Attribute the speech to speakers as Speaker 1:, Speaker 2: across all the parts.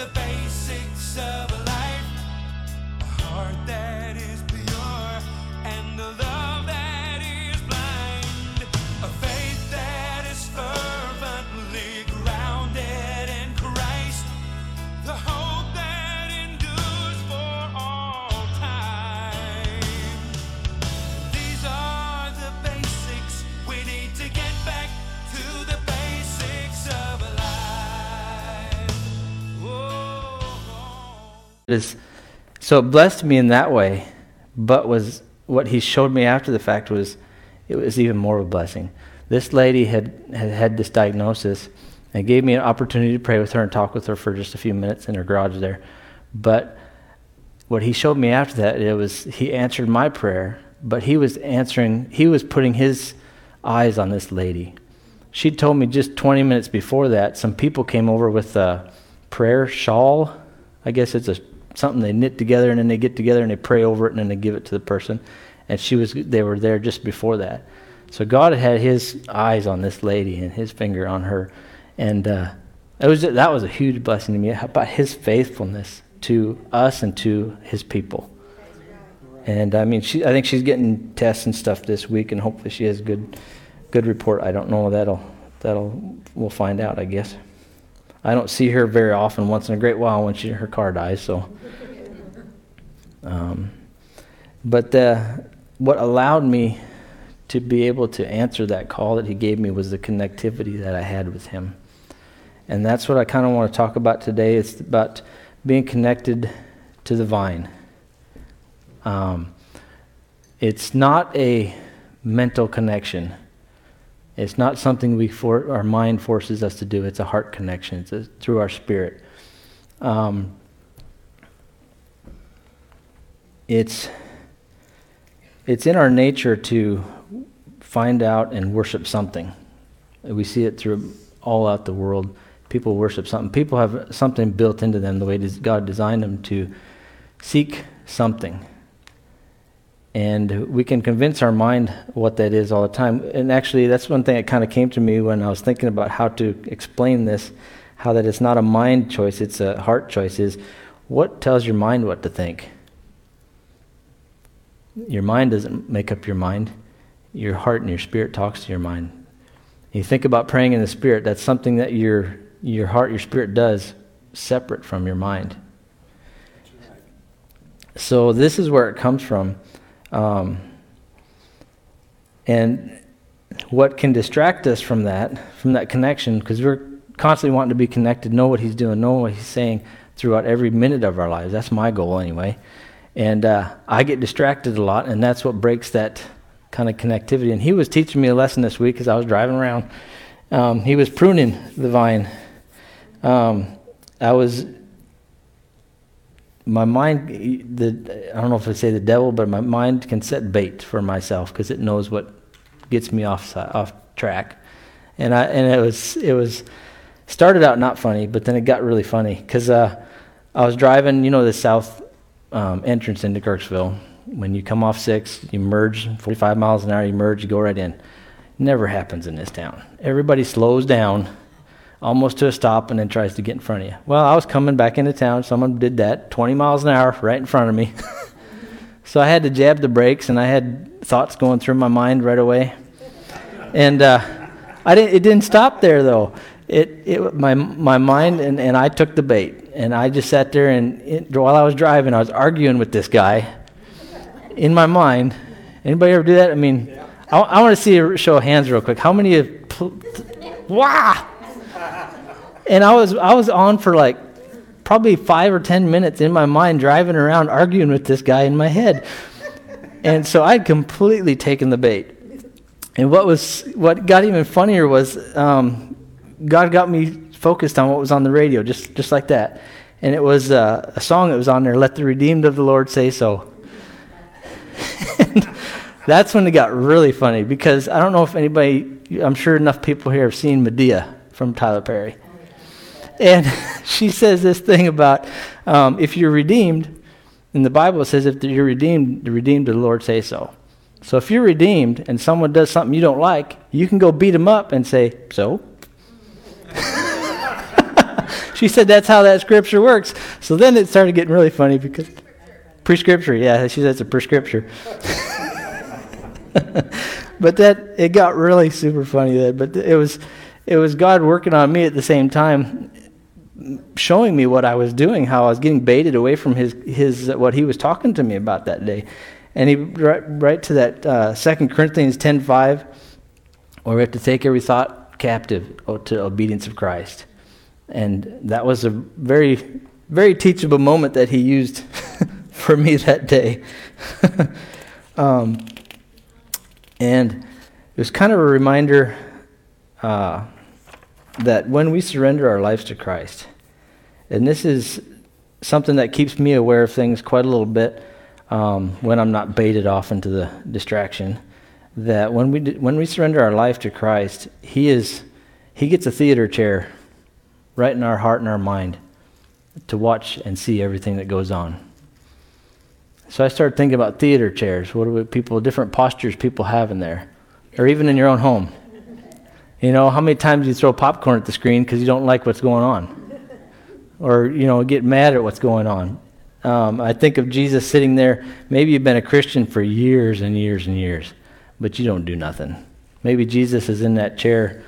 Speaker 1: the basics of life. A heart that is
Speaker 2: so it blessed me in that way, but was what he showed me after the fact was it was even more of a blessing. This lady had had, had this diagnosis and gave me an opportunity to pray with her and talk with her for just a few minutes in her garage there. But what he showed me after that, it was he answered my prayer, but he was answering, he was putting his eyes on this lady. She told me just 20 minutes before that, some people came over with a prayer shawl. I guess it's a something they knit together and then they get together and they pray over it and then they give it to the person. And she was, they were there just before that. So God had His eyes on this lady and His finger on her, and uh, it was that was a huge blessing to me about His faithfulness to us and to His people. And I mean, she, I think she's getting tests and stuff this week, and hopefully she has good, good report. I don't know. That'll, that'll, we'll find out, I guess. I don't see her very often. Once in a great while, when she her car dies. So, um, but the, what allowed me to be able to answer that call that he gave me was the connectivity that I had with him. And that's what I kind of want to talk about today. It's about being connected to the vine. Um, it's not a mental connection. It's not something we for, our mind forces us to do. It's a heart connection. It's a, through our spirit. Um, it's it's in our nature to find out and worship something. We see it through all out the world. People worship something. People have something built into them the way God designed them to seek something. And we can convince our mind what that is all the time. And actually, that's one thing that kind of came to me when I was thinking about how to explain this how that it's not a mind choice, it's a heart choice. Is what tells your mind what to think? Your mind doesn't make up your mind. Your heart and your spirit talks to your mind. You think about praying in the spirit, that's something that your, your heart, your spirit does separate from your mind. So this is where it comes from. Um, and what can distract us from that, from that connection, because we're constantly wanting to be connected, know what he's doing, know what he's saying throughout every minute of our lives. That's my goal anyway. And uh, I get distracted a lot, and that's what breaks that kind of connectivity. And he was teaching me a lesson this week as I was driving around. Um, he was pruning the vine. Um, I was, my mind, the, I don't know if I say the devil, but my mind can set bait for myself because it knows what gets me off off track. And I and it was it was started out not funny, but then it got really funny because uh, I was driving, you know, the south um, entrance into Kirksville. When you come off six, you merge 45 miles an hour, you merge, you go right in. Never happens in this town. Everybody slows down almost to a stop and then tries to get in front of you. Well, I was coming back into town. Someone did that 20 miles an hour right in front of me. so I had to jab the brakes and I had thoughts going through my mind right away. And uh, I didn't, it didn't stop there though. It, it, my, my mind and, and I took the bait. And I just sat there and it, while I was driving, I was arguing with this guy in my mind. Anybody ever do that? I mean, I, I want to see a show of hands real quick. How many of, pl- wow! And I was, I was on for like probably five or ten minutes in my mind driving around arguing with this guy in my head. And so I'd completely taken the bait. And what was what got even funnier was um, God got me focused on what was on the radio, just just like that. And it was uh, a song that was on there. Let the redeemed of the Lord say so. that's when it got really funny because I don't know if anybody. I'm sure enough people here have seen Madea from Tyler Perry. And she says this thing about um, if you're redeemed, and the Bible says if you're redeemed, the redeemed of the Lord say so. So if you're redeemed and someone does something you don't like, you can go beat them up and say, so? she said that's how that scripture works. So then it started getting really funny because prescripture, yeah, she said it's a prescripture. but that it got really super funny then. But it was it was God working on me at the same time, showing me what I was doing, how I was getting baited away from his his what he was talking to me about that day. And he right, right to that uh, Second Corinthians ten five, where we have to take every thought captive to obedience of Christ. And that was a very very teachable moment that he used for me that day. um, and it was kind of a reminder uh, that when we surrender our lives to Christ, and this is something that keeps me aware of things quite a little bit um, when I'm not baited off into the distraction, that when we, when we surrender our life to Christ, He, is, he gets a theater chair right in our heart and our mind to watch and see everything that goes on. So I started thinking about theater chairs. What do people, different postures people have in there, or even in your own home. You know, how many times you throw popcorn at the screen because you don't like what's going on, or you know, get mad at what's going on. Um, I think of Jesus sitting there. Maybe you've been a Christian for years and years and years, but you don't do nothing. Maybe Jesus is in that chair,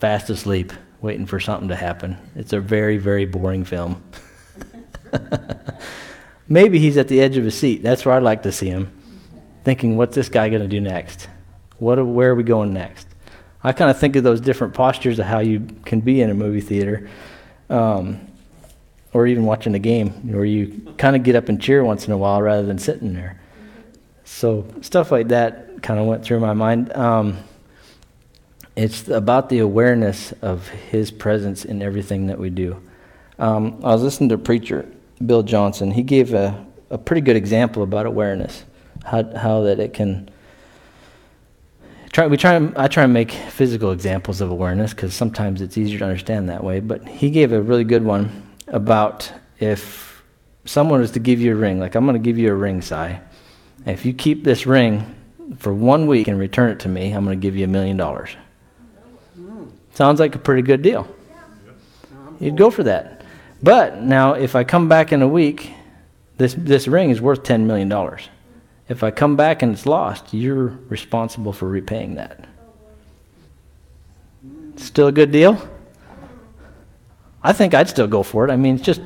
Speaker 2: fast asleep, waiting for something to happen. It's a very, very boring film. Maybe he's at the edge of his seat. That's where I'd like to see him, thinking, what's this guy going to do next? What, where are we going next? I kind of think of those different postures of how you can be in a movie theater, um, or even watching a game, where you kind of get up and cheer once in a while rather than sitting there. So stuff like that kind of went through my mind. Um, it's about the awareness of His presence in everything that we do. Um, I was listening to a preacher Bill Johnson, he gave a, a pretty good example about awareness, how, how that it can. Try, we try, I try and make physical examples of awareness because sometimes it's easier to understand that way. But he gave a really good one about if someone was to give you a ring, like I'm going to give you a ring, Si. If you keep this ring for one week and return it to me, I'm going to give you a million dollars. Sounds like a pretty good deal. You'd go for that. But now, if I come back in a week, this, this ring is worth $10 million. If I come back and it's lost, you're responsible for repaying that. Still a good deal? I think I'd still go for it. I mean, just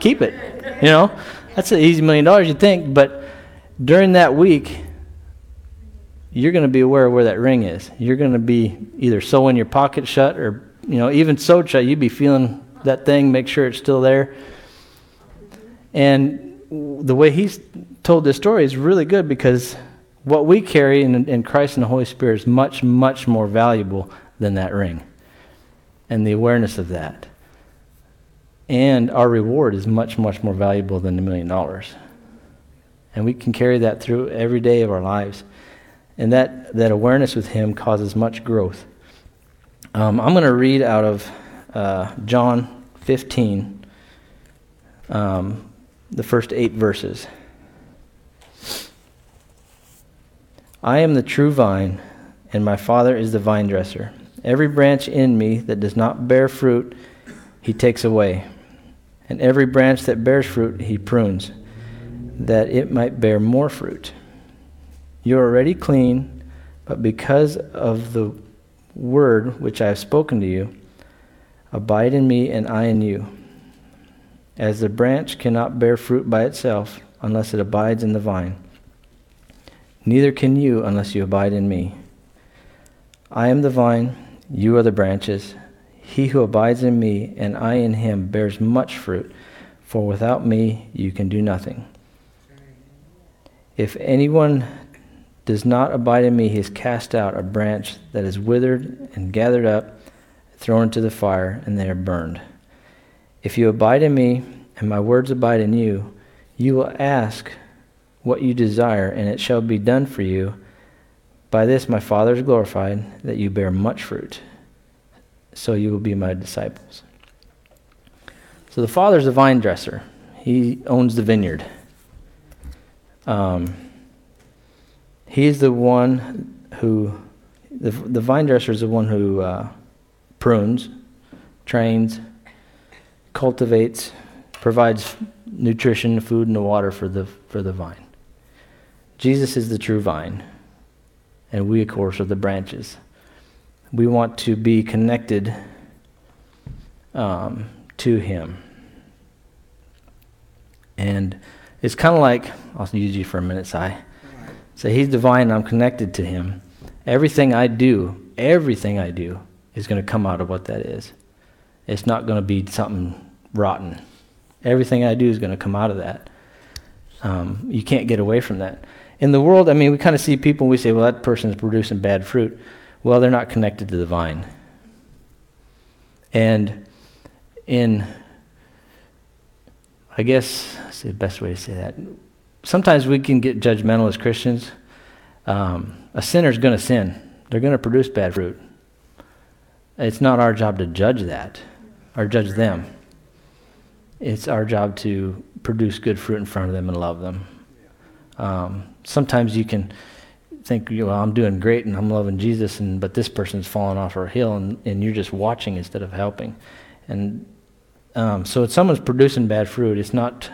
Speaker 2: keep it. You know, that's an easy million dollars, you think. But during that week, you're going to be aware of where that ring is. You're going to be either sewing your pocket shut or, you know, even sewed shut. You'd be feeling that thing, make sure it's still there. And the way he's told this story is really good because what we carry in, in Christ and the Holy Spirit is much, much more valuable than that ring. And the awareness of that. And our reward is much, much more valuable than the million dollars. And we can carry that through every day of our lives. And that, that awareness with Him causes much growth. Um, I'm going to read out of uh, John 15, um, the first eight verses. I am the true vine, and my Father is the vine dresser. Every branch in me that does not bear fruit, he takes away. And every branch that bears fruit, he prunes, that it might bear more fruit. You are already clean, but because of the word which I have spoken to you, Abide in me, and I in you. As the branch cannot bear fruit by itself unless it abides in the vine, neither can you unless you abide in me. I am the vine, you are the branches. He who abides in me, and I in him, bears much fruit, for without me you can do nothing. If anyone does not abide in me, he is cast out, a branch that is withered and gathered up thrown into the fire, and they are burned. If you abide in me, and my words abide in you, you will ask what you desire, and it shall be done for you. By this my Father is glorified, that you bear much fruit. So you will be my disciples. So the Father is a vine dresser, he owns the vineyard. Um, he's the one who, the, the vine dresser is the one who. Uh, prunes, trains, cultivates, provides nutrition, food, and the water for the, for the vine. Jesus is the true vine, and we, of course, are the branches. We want to be connected um, to Him. And it's kind of like, I'll use you for a minute, Si. Say, He's divine, I'm connected to Him. Everything I do, everything I do, is going to come out of what that is. It's not going to be something rotten. Everything I do is going to come out of that. Um, you can't get away from that. In the world, I mean, we kind of see people, we say, well, that person is producing bad fruit. Well, they're not connected to the vine. And in, I guess, that's the best way to say that. Sometimes we can get judgmental as Christians. Um, a sinner's going to sin, they're going to produce bad fruit. It's not our job to judge that or judge them. It's our job to produce good fruit in front of them and love them. Um, sometimes you can think, well, I'm doing great and I'm loving Jesus, and but this person's falling off our hill, and, and you're just watching instead of helping. And um, so, if someone's producing bad fruit, it's not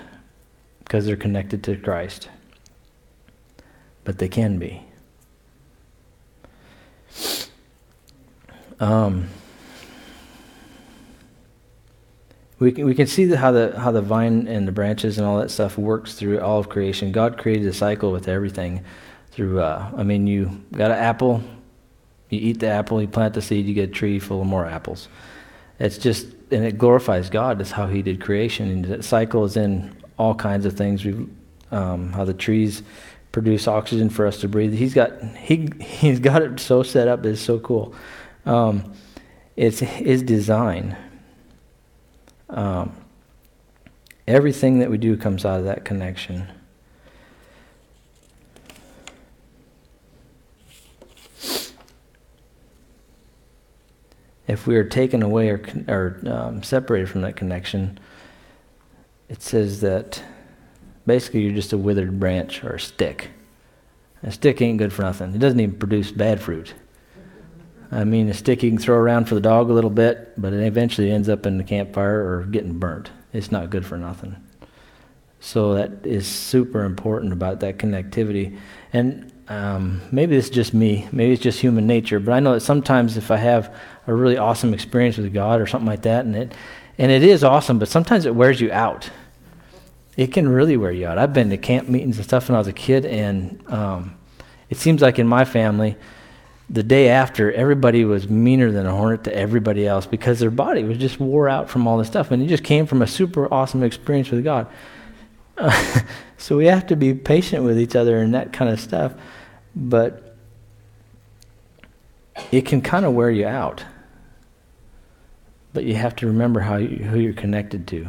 Speaker 2: because they're connected to Christ, but they can be. Um, we can, we can see how the how the vine and the branches and all that stuff works through all of creation. God created a cycle with everything. Through, uh, I mean, you got an apple, you eat the apple, you plant the seed, you get a tree full of more apples. It's just, and it glorifies God. That's how He did creation. And that cycle is in all kinds of things. We, um, how the trees produce oxygen for us to breathe. He's got he he's got it so set up. It's so cool. Um, it's his design. Um, everything that we do comes out of that connection. If we are taken away or, or um, separated from that connection, it says that basically you're just a withered branch or a stick. A stick ain't good for nothing. It doesn't even produce bad fruit. I mean, a stick you can throw around for the dog a little bit, but it eventually ends up in the campfire or getting burnt. It's not good for nothing. So that is super important about that connectivity. And um, maybe it's just me, maybe it's just human nature, but I know that sometimes if I have a really awesome experience with God or something like that, and it, and it is awesome, but sometimes it wears you out. It can really wear you out. I've been to camp meetings and stuff when I was a kid, and um, it seems like in my family, the day after, everybody was meaner than a hornet to everybody else because their body was just wore out from all this stuff. And it just came from a super awesome experience with God. So we have to be patient with each other and that kind of stuff. But it can kind of wear you out. But you have to remember how you, who you're connected to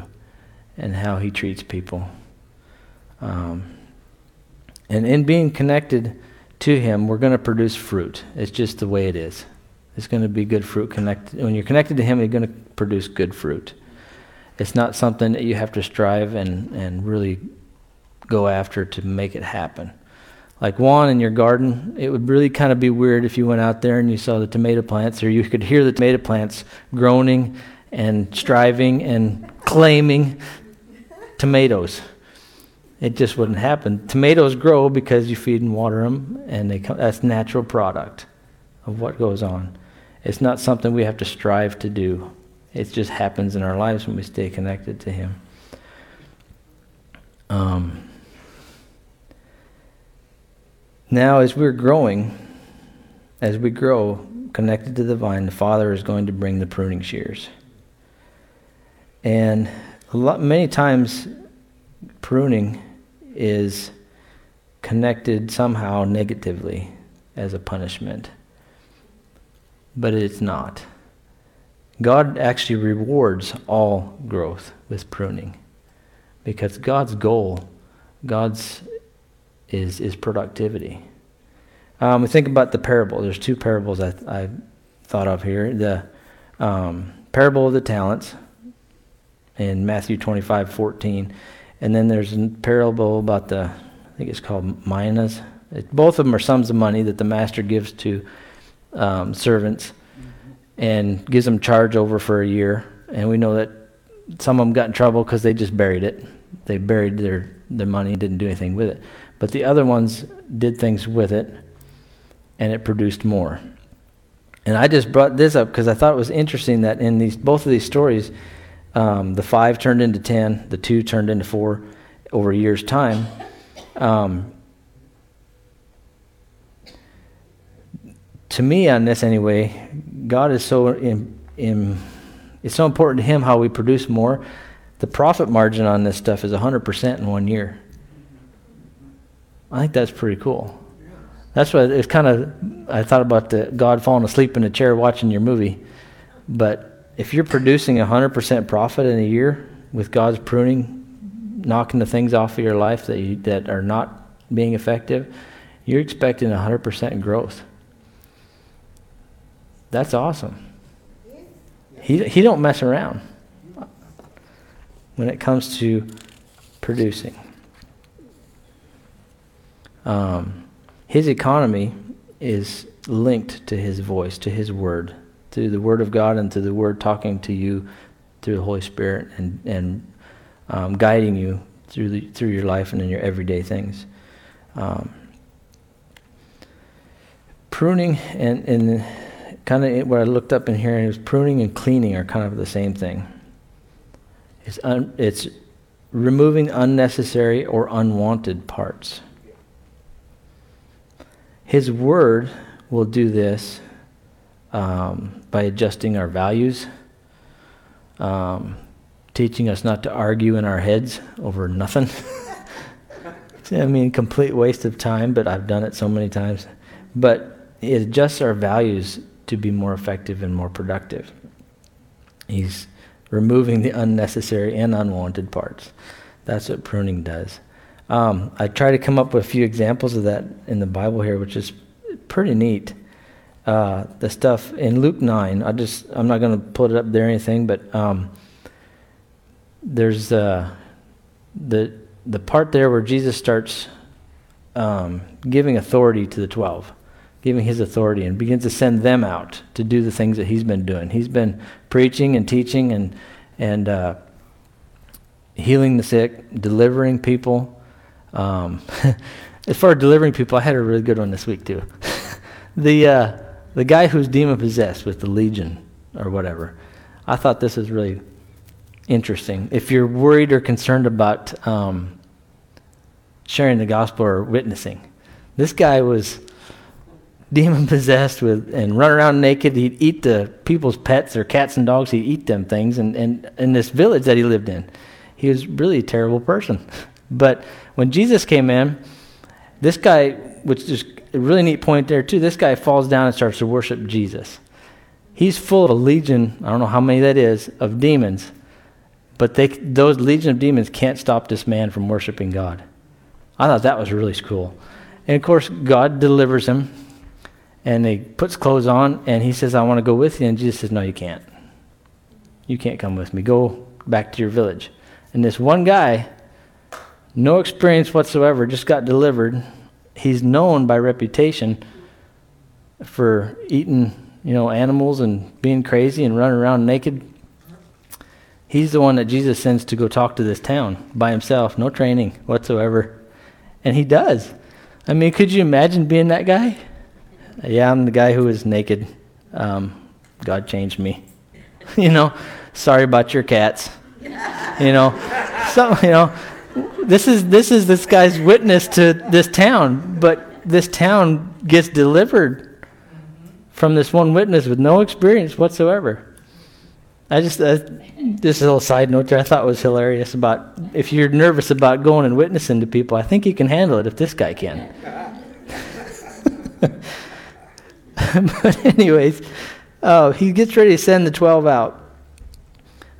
Speaker 2: and how he treats people. Um, and in being connected, to Him, we're going to produce fruit. It's just the way it is. It's going to be good fruit. Connected. When you're connected to Him, you're going to produce good fruit. It's not something that you have to strive and, and really go after to make it happen. Like Juan in your garden, it would really kind of be weird if you went out there and you saw the tomato plants, or you could hear the tomato plants groaning and striving and claiming tomatoes. It just wouldn't happen. Tomatoes grow because you feed and water them, and they come, that's natural product of what goes on. It's not something we have to strive to do. It just happens in our lives when we stay connected to Him. Um, now, as we're growing, as we grow connected to the vine, the Father is going to bring the pruning shears. And lot, many times, pruning is connected somehow negatively as a punishment. But it's not. God actually rewards all growth with pruning because God's goal, God's is, is productivity. Um, we think about the parable. There's two parables I, I thought of here. The um, parable of the talents in Matthew 25, 14 and then there's a parable about the, I think it's called minas. It, both of them are sums of money that the master gives to um, servants and gives them charge over for a year. And we know that some of them got in trouble because they just buried it. They buried their, their money, didn't do anything with it. But the other ones did things with it, and it produced more. And I just brought this up because I thought it was interesting that in these both of these stories, um, the five turned into ten, the two turned into four over a year's time. Um, to me, on this anyway, God is so in, in, it's so important to Him how we produce more. The profit margin on this stuff is 100% in one year. I think that's pretty cool. That's what it's kind of. I thought about the God falling asleep in a chair watching your movie, but if you're producing 100% profit in a year with God's pruning, knocking the things off of your life that you, that are not being effective, you're expecting 100% growth. That's awesome. He he don't mess around when it comes to producing. Um, his economy is linked to his voice, to his word, to the word of God, and to the word talking to you through the Holy Spirit and and um, guiding you through the through your life and in your everyday things. Um, pruning and and kind of what I looked up in here is pruning and cleaning are kind of the same thing. It's un, it's removing unnecessary or unwanted parts. His word will do this um, by adjusting our values, um, teaching us not to argue in our heads over nothing. I mean, complete waste of time, but I've done it so many times. But it adjusts our values to be more effective and more productive. He's removing the unnecessary and unwanted parts. That's what pruning does. Um, I try to come up with a few examples of that in the Bible here, which is pretty neat. Uh, the stuff in Luke 9, I just, I'm not going to put it up there or anything, but um, there's uh, the, the part there where Jesus starts um, giving authority to the 12 giving his authority and begins to send them out to do the things that he's been doing. He's been preaching and teaching and and uh, healing the sick, delivering people. Um, as far as delivering people, I had a really good one this week too. the uh, the guy who's demon possessed with the legion or whatever. I thought this is really interesting. If you're worried or concerned about um, sharing the gospel or witnessing, this guy was demon possessed with and run around naked. He'd eat the people's pets, their cats and dogs. He'd eat them things. And, and in this village that he lived in, he was really a terrible person. But when Jesus came in, this guy, which is a really neat point there too, this guy falls down and starts to worship Jesus. He's full of a legion, I don't know how many that is, of demons. But they, those legion of demons can't stop this man from worshiping God. I thought that was really cool. And of course, God delivers him and he puts clothes on and he says, I want to go with you. And Jesus says, No, you can't. You can't come with me. Go back to your village. And this one guy, no experience whatsoever, just got delivered. He's known by reputation for eating, you know, animals and being crazy and running around naked. He's the one that Jesus sends to go talk to this town by himself, no training whatsoever. And he does. I mean, could you imagine being that guy? Yeah, I'm the guy who was naked. Um, God changed me. you know, sorry about your cats. You know, so you know, this is this is this guy's witness to this town, but this town gets delivered from this one witness with no experience whatsoever. I just uh, this little side note there I thought was hilarious about if you're nervous about going and witnessing to people, I think you can handle it if this guy can. but anyways, uh, he gets ready to send the twelve out.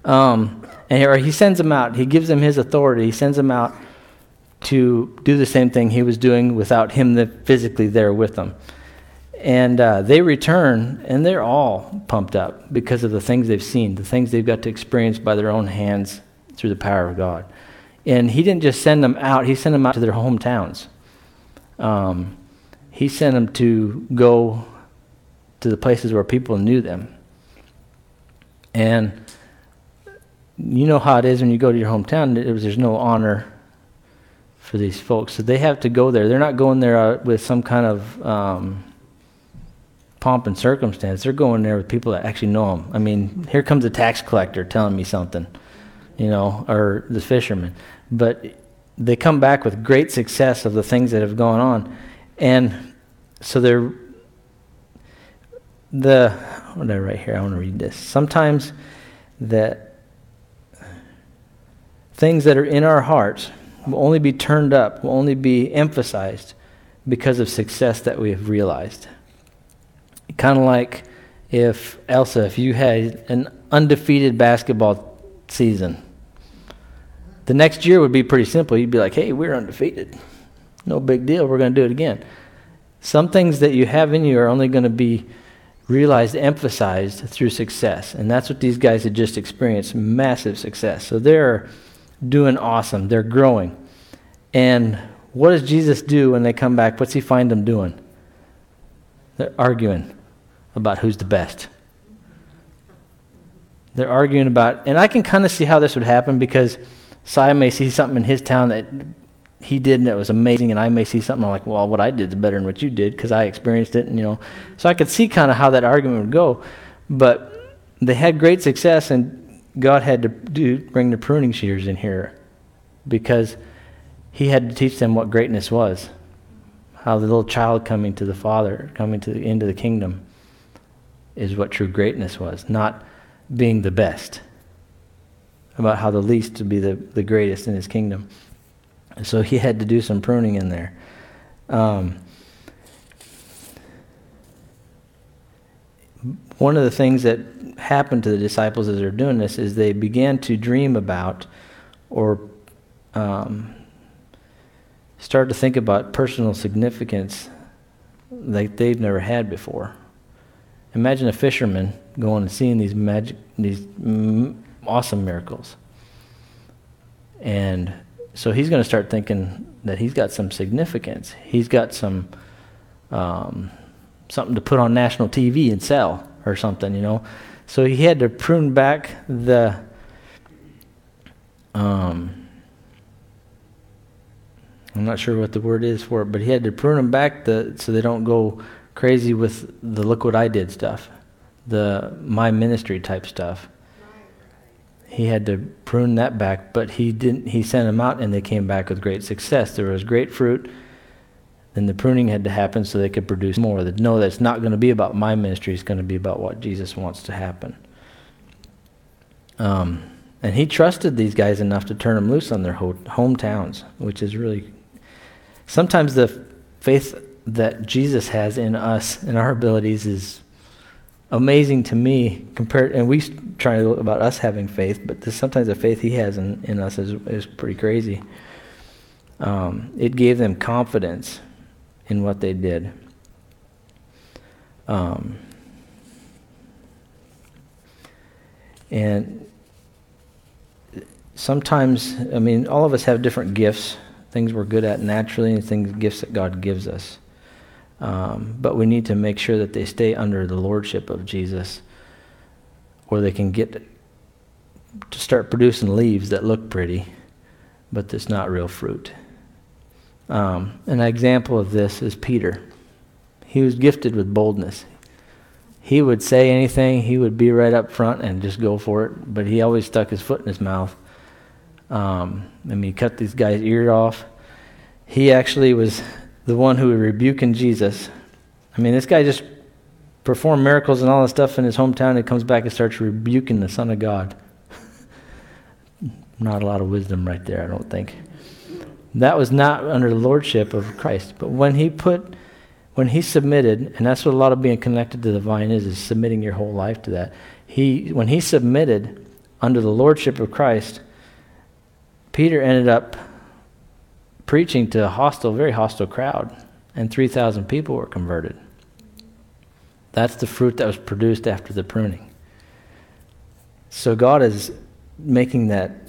Speaker 2: Um, and he sends them out. He gives them his authority. He sends them out to do the same thing he was doing without him the, physically there with them. And uh, they return, and they're all pumped up because of the things they've seen, the things they've got to experience by their own hands through the power of God. And he didn't just send them out; he sent them out to their hometowns. Um, he sent them to go to the places where people knew them. And you know how it is when you go to your hometown, there's no honor for these folks. So they have to go there. They're not going there uh, with some kind of um, pomp and circumstance. They're going there with people that actually know them. I mean, here comes a tax collector telling me something, you know, or the fisherman. But they come back with great success of the things that have gone on. And so they're the what did I write here? I want to read this. Sometimes that things that are in our hearts will only be turned up, will only be emphasized because of success that we have realized. Kind of like if, Elsa, if you had an undefeated basketball season, the next year would be pretty simple. You'd be like, hey, we're undefeated. No big deal. We're going to do it again. Some things that you have in you are only going to be realized, emphasized through success. And that's what these guys had just experienced massive success. So they're doing awesome. They're growing. And what does Jesus do when they come back? What's he find them doing? They're arguing about who's the best. They're arguing about, and I can kind of see how this would happen because Si may see something in his town that he did and it was amazing, and I may see something I'm like, well, what I did is better than what you did because I experienced it, and you know, so I could see kind of how that argument would go, but they had great success, and God had to do, bring the pruning shears in here because he had to teach them what greatness was. How the little child coming to the Father, coming to the, into the kingdom, is what true greatness was, not being the best. About how the least would be the, the greatest in his kingdom. So he had to do some pruning in there. Um, one of the things that happened to the disciples as they're doing this is they began to dream about or um, start to think about personal significance like they've never had before. Imagine a fisherman going and seeing these magic, these awesome miracles. And so he's going to start thinking that he's got some significance. He's got some um, something to put on national TV and sell or something, you know. So he had to prune back the um, I'm not sure what the word is for it, but he had to prune them back the, so they don't go crazy with the look what I did stuff, the my ministry type stuff. He had to prune that back, but he didn't. He sent them out, and they came back with great success. There was great fruit. Then the pruning had to happen so they could produce more. That no, that's not going to be about my ministry. It's going to be about what Jesus wants to happen. Um, and he trusted these guys enough to turn them loose on their ho- hometowns, which is really sometimes the faith that Jesus has in us and our abilities is amazing to me compared and we try to look about us having faith but this, sometimes the faith he has in, in us is, is pretty crazy um, it gave them confidence in what they did. Um, and sometimes i mean all of us have different gifts. Things we're good at naturally and things gifts that god gives us. Um, but we need to make sure that they stay under the lordship of Jesus, or they can get to start producing leaves that look pretty, but that's not real fruit. Um, an example of this is Peter. He was gifted with boldness. He would say anything, he would be right up front and just go for it, but he always stuck his foot in his mouth. Um, I mean, he cut these guys' ear off. He actually was the one who was rebuking Jesus. I mean, this guy just performed miracles and all this stuff in his hometown. He comes back and starts rebuking the Son of God. not a lot of wisdom right there, I don't think. That was not under the lordship of Christ. But when he put, when he submitted, and that's what a lot of being connected to the vine is, is submitting your whole life to that. He, when he submitted under the lordship of Christ, Peter ended up preaching to a hostile, very hostile crowd, and 3,000 people were converted. That's the fruit that was produced after the pruning. So God is making that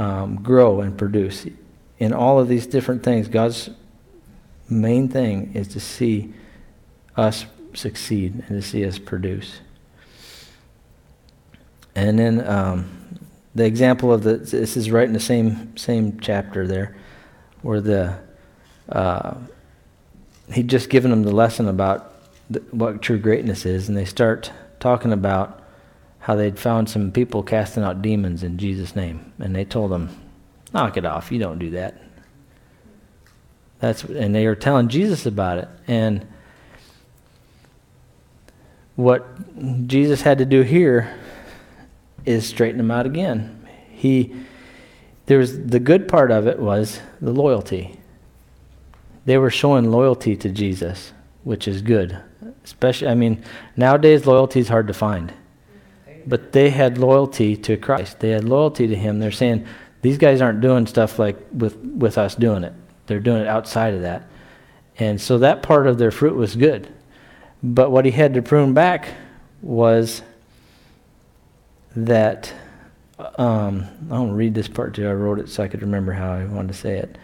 Speaker 2: um, grow and produce. In all of these different things, God's main thing is to see us succeed and to see us produce. And then um, the example of the this is right in the same same chapter there, where the uh, he'd just given them the lesson about what true greatness is, and they start talking about how they'd found some people casting out demons in Jesus' name, and they told them, "Knock it off! You don't do that." That's and they were telling Jesus about it, and what Jesus had to do here is straighten them out again. He there was the good part of it was the loyalty. They were showing loyalty to Jesus, which is good. Especially I mean, nowadays loyalty is hard to find. But they had loyalty to Christ. They had loyalty to him. They're saying these guys aren't doing stuff like with with us doing it. They're doing it outside of that. And so that part of their fruit was good. But what he had to prune back was that um, I to read this part too. I wrote it so I could remember how I wanted to say it.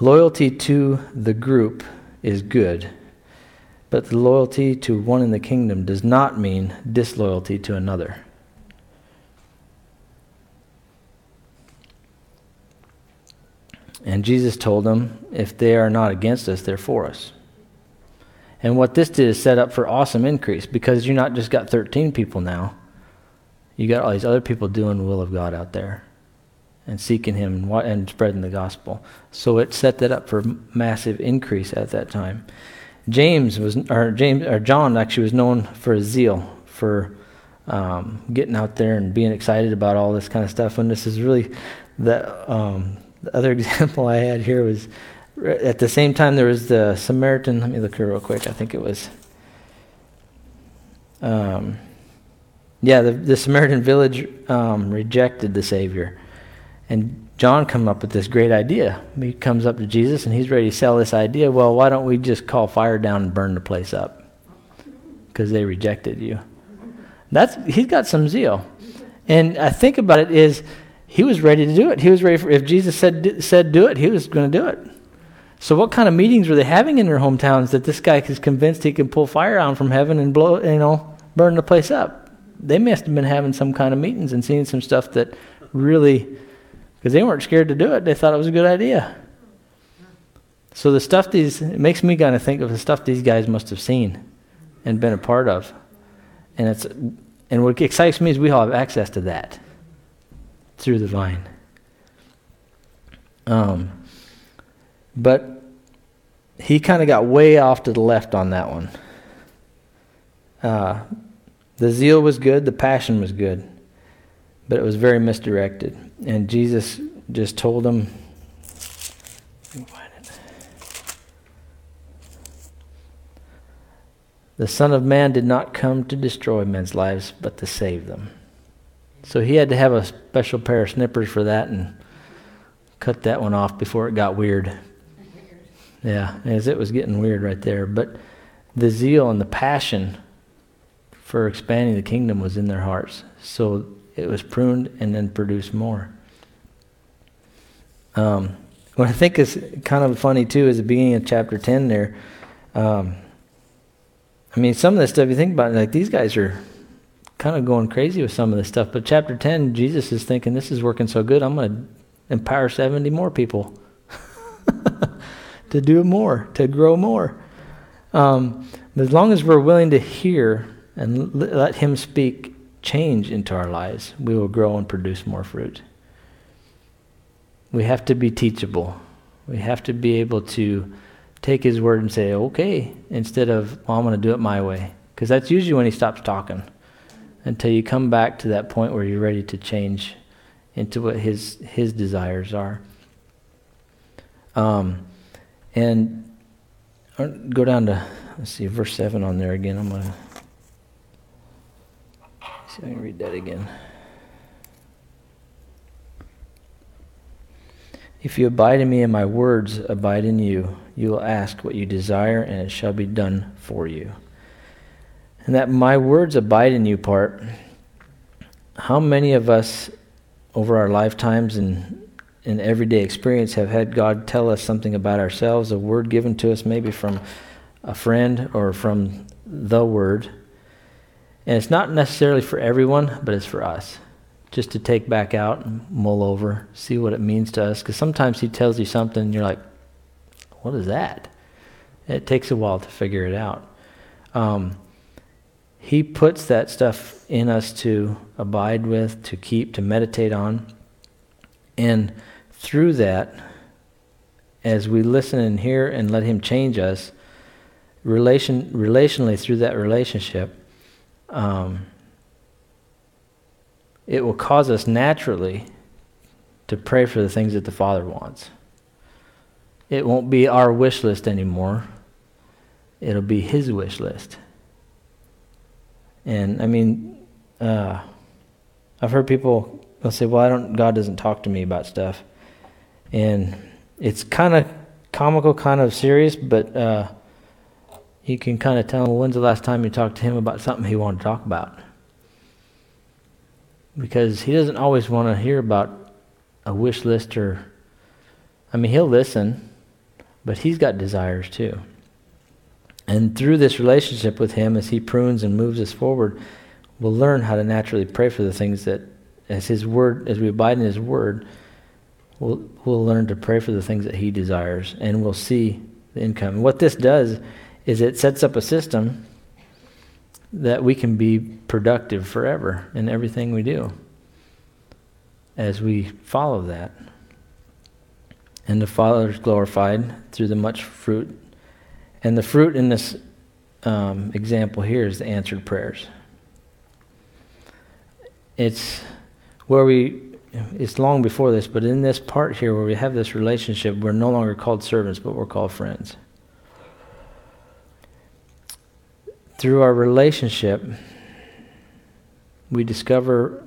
Speaker 2: Loyalty to the group is good, but the loyalty to one in the kingdom does not mean disloyalty to another. And Jesus told them, if they are not against us, they're for us. And what this did is set up for awesome increase because you're not just got 13 people now. You got all these other people doing the will of God out there and seeking Him and spreading the gospel. So it set that up for massive increase at that time. James was, or James, or John actually was known for his zeal for um, getting out there and being excited about all this kind of stuff. And this is really the um, the other example I had here was at the same time there was the Samaritan. Let me look here real quick. I think it was. Um, yeah, the, the Samaritan village um, rejected the Savior. And John come up with this great idea. He comes up to Jesus and he's ready to sell this idea. Well, why don't we just call fire down and burn the place up? Because they rejected you. That's he's got some zeal. And I think about it is he was ready to do it. He was ready for if Jesus said said do it, he was going to do it. So, what kind of meetings were they having in their hometowns that this guy is convinced he can pull fire out from heaven and blow, you know, burn the place up? They must have been having some kind of meetings and seeing some stuff that really, because they weren't scared to do it, they thought it was a good idea. So the stuff these, it makes me kind of think of the stuff these guys must have seen and been a part of. And it's, and what excites me is we all have access to that through the vine. Um, but he kind of got way off to the left on that one. Uh, the zeal was good, the passion was good, but it was very misdirected. And Jesus just told him, The Son of Man did not come to destroy men's lives, but to save them. So he had to have a special pair of snippers for that and cut that one off before it got weird. Yeah, as it was getting weird right there. But the zeal and the passion for expanding the kingdom was in their hearts. So it was pruned and then produced more. Um, what I think is kind of funny too is the beginning of chapter 10 there. Um, I mean, some of the stuff you think about, like these guys are kind of going crazy with some of this stuff. But chapter 10, Jesus is thinking, this is working so good, I'm going to empower 70 more people to do more, to grow more. Um, as long as we're willing to hear and let Him speak change into our lives, we will grow and produce more fruit. We have to be teachable. We have to be able to take His word and say, okay, instead of, well, I'm going to do it my way. Because that's usually when He stops talking until you come back to that point where you're ready to change into what His, his desires are. Um, and uh, go down to, let's see, verse 7 on there again. I'm going to see if I can read that again. If you abide in me and my words abide in you, you will ask what you desire and it shall be done for you. And that my words abide in you part, how many of us over our lifetimes and in everyday experience have had God tell us something about ourselves, a word given to us maybe from a friend or from the word. And it's not necessarily for everyone, but it's for us. Just to take back out and mull over, see what it means to us. Because sometimes he tells you something and you're like, what is that? It takes a while to figure it out. Um, he puts that stuff in us to abide with, to keep, to meditate on. And through that, as we listen and hear and let Him change us, relation, relationally through that relationship, um, it will cause us naturally to pray for the things that the Father wants. It won't be our wish list anymore. It'll be His wish list. And I mean, uh, I've heard people they'll say, "Well, I don't. God doesn't talk to me about stuff," and it's kind of comical, kind of serious, but uh, you can kind of tell. Well, when's the last time you talked to him about something he wanted to talk about? Because he doesn't always want to hear about a wish list or. I mean, he'll listen, but he's got desires too. And through this relationship with Him, as He prunes and moves us forward, we'll learn how to naturally pray for the things that, as His Word, as we abide in His Word, we'll, we'll learn to pray for the things that He desires, and we'll see the income. And what this does is it sets up a system that we can be productive forever in everything we do as we follow that. And the Father is glorified through the much fruit and the fruit in this um, example here is the answered prayers. It's where we, it's long before this, but in this part here where we have this relationship, we're no longer called servants, but we're called friends. Through our relationship, we discover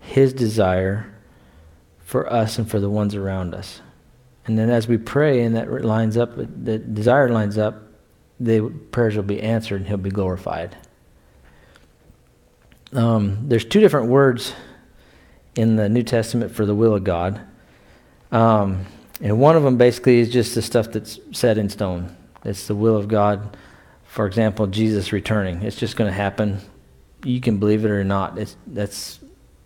Speaker 2: His desire for us and for the ones around us. And then as we pray and that lines up, the desire lines up, the prayers will be answered and he'll be glorified. Um, there's two different words in the New Testament for the will of God. Um, and one of them basically is just the stuff that's set in stone. It's the will of God. For example, Jesus returning. It's just going to happen. You can believe it or not. It's, that's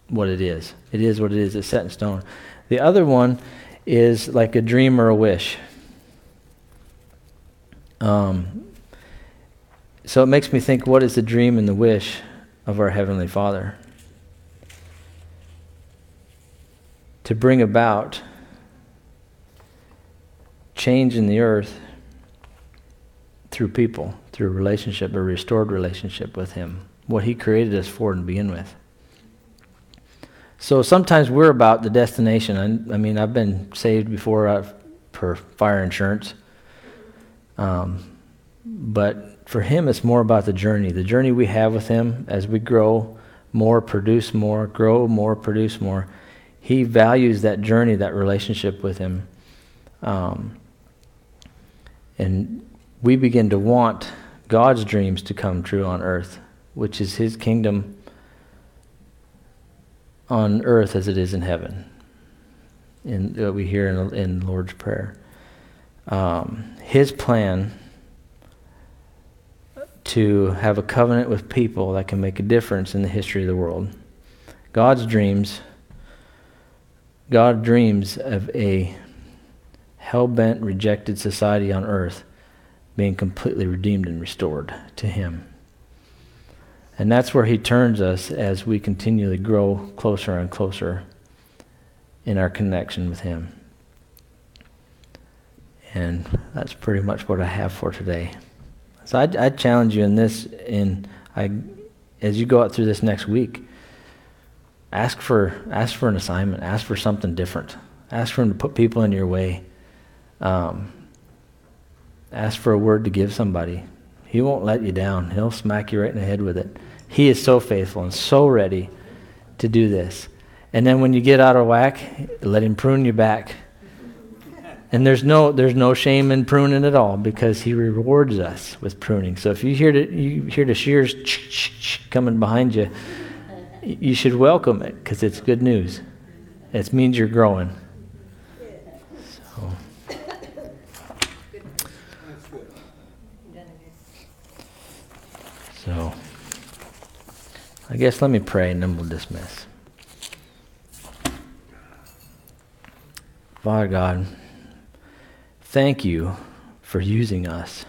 Speaker 2: what it is. It is what it is. It's set in stone. The other one is like a dream or a wish. Um, so it makes me think what is the dream and the wish of our Heavenly Father? To bring about change in the earth through people, through relationship, a restored relationship with Him, what He created us for to begin with. So sometimes we're about the destination. I, I mean, I've been saved before uh, for fire insurance. Um, but for him, it's more about the journey. The journey we have with him as we grow more, produce more, grow more, produce more. He values that journey, that relationship with him. Um, and we begin to want God's dreams to come true on earth, which is his kingdom on earth as it is in heaven. In what we hear in, in Lord's Prayer. Um, his plan to have a covenant with people that can make a difference in the history of the world. God's dreams, God dreams of a hell bent, rejected society on earth being completely redeemed and restored to Him. And that's where He turns us as we continually grow closer and closer in our connection with Him. And that's pretty much what I have for today. So I, I challenge you in this, in I, as you go out through this next week, ask for ask for an assignment, ask for something different, ask for him to put people in your way, um, ask for a word to give somebody. He won't let you down. He'll smack you right in the head with it. He is so faithful and so ready to do this. And then when you get out of whack, let him prune you back and there's no there's no shame in pruning at all because he rewards us with pruning. So if you hear the you hear the shears coming behind you, you should welcome it because it's good news. It means you're growing. So. So. I guess let me pray and then we'll dismiss. Father God, thank you for using us.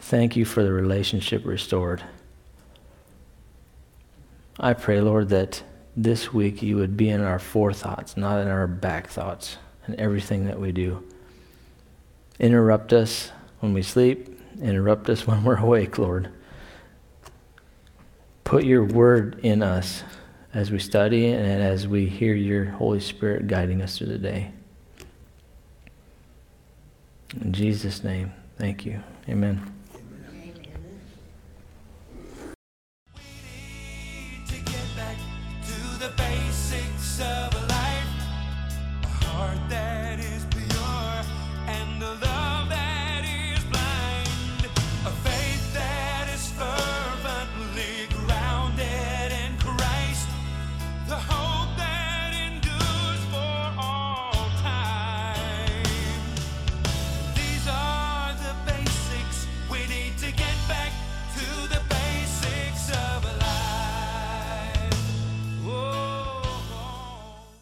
Speaker 2: Thank you for the relationship restored. I pray, Lord, that this week you would be in our forethoughts, not in our back thoughts, in everything that we do. Interrupt us when we sleep, interrupt us when we're awake, Lord. Put your word in us as we study and as we hear your Holy Spirit guiding us through the day. In Jesus' name, thank you. Amen.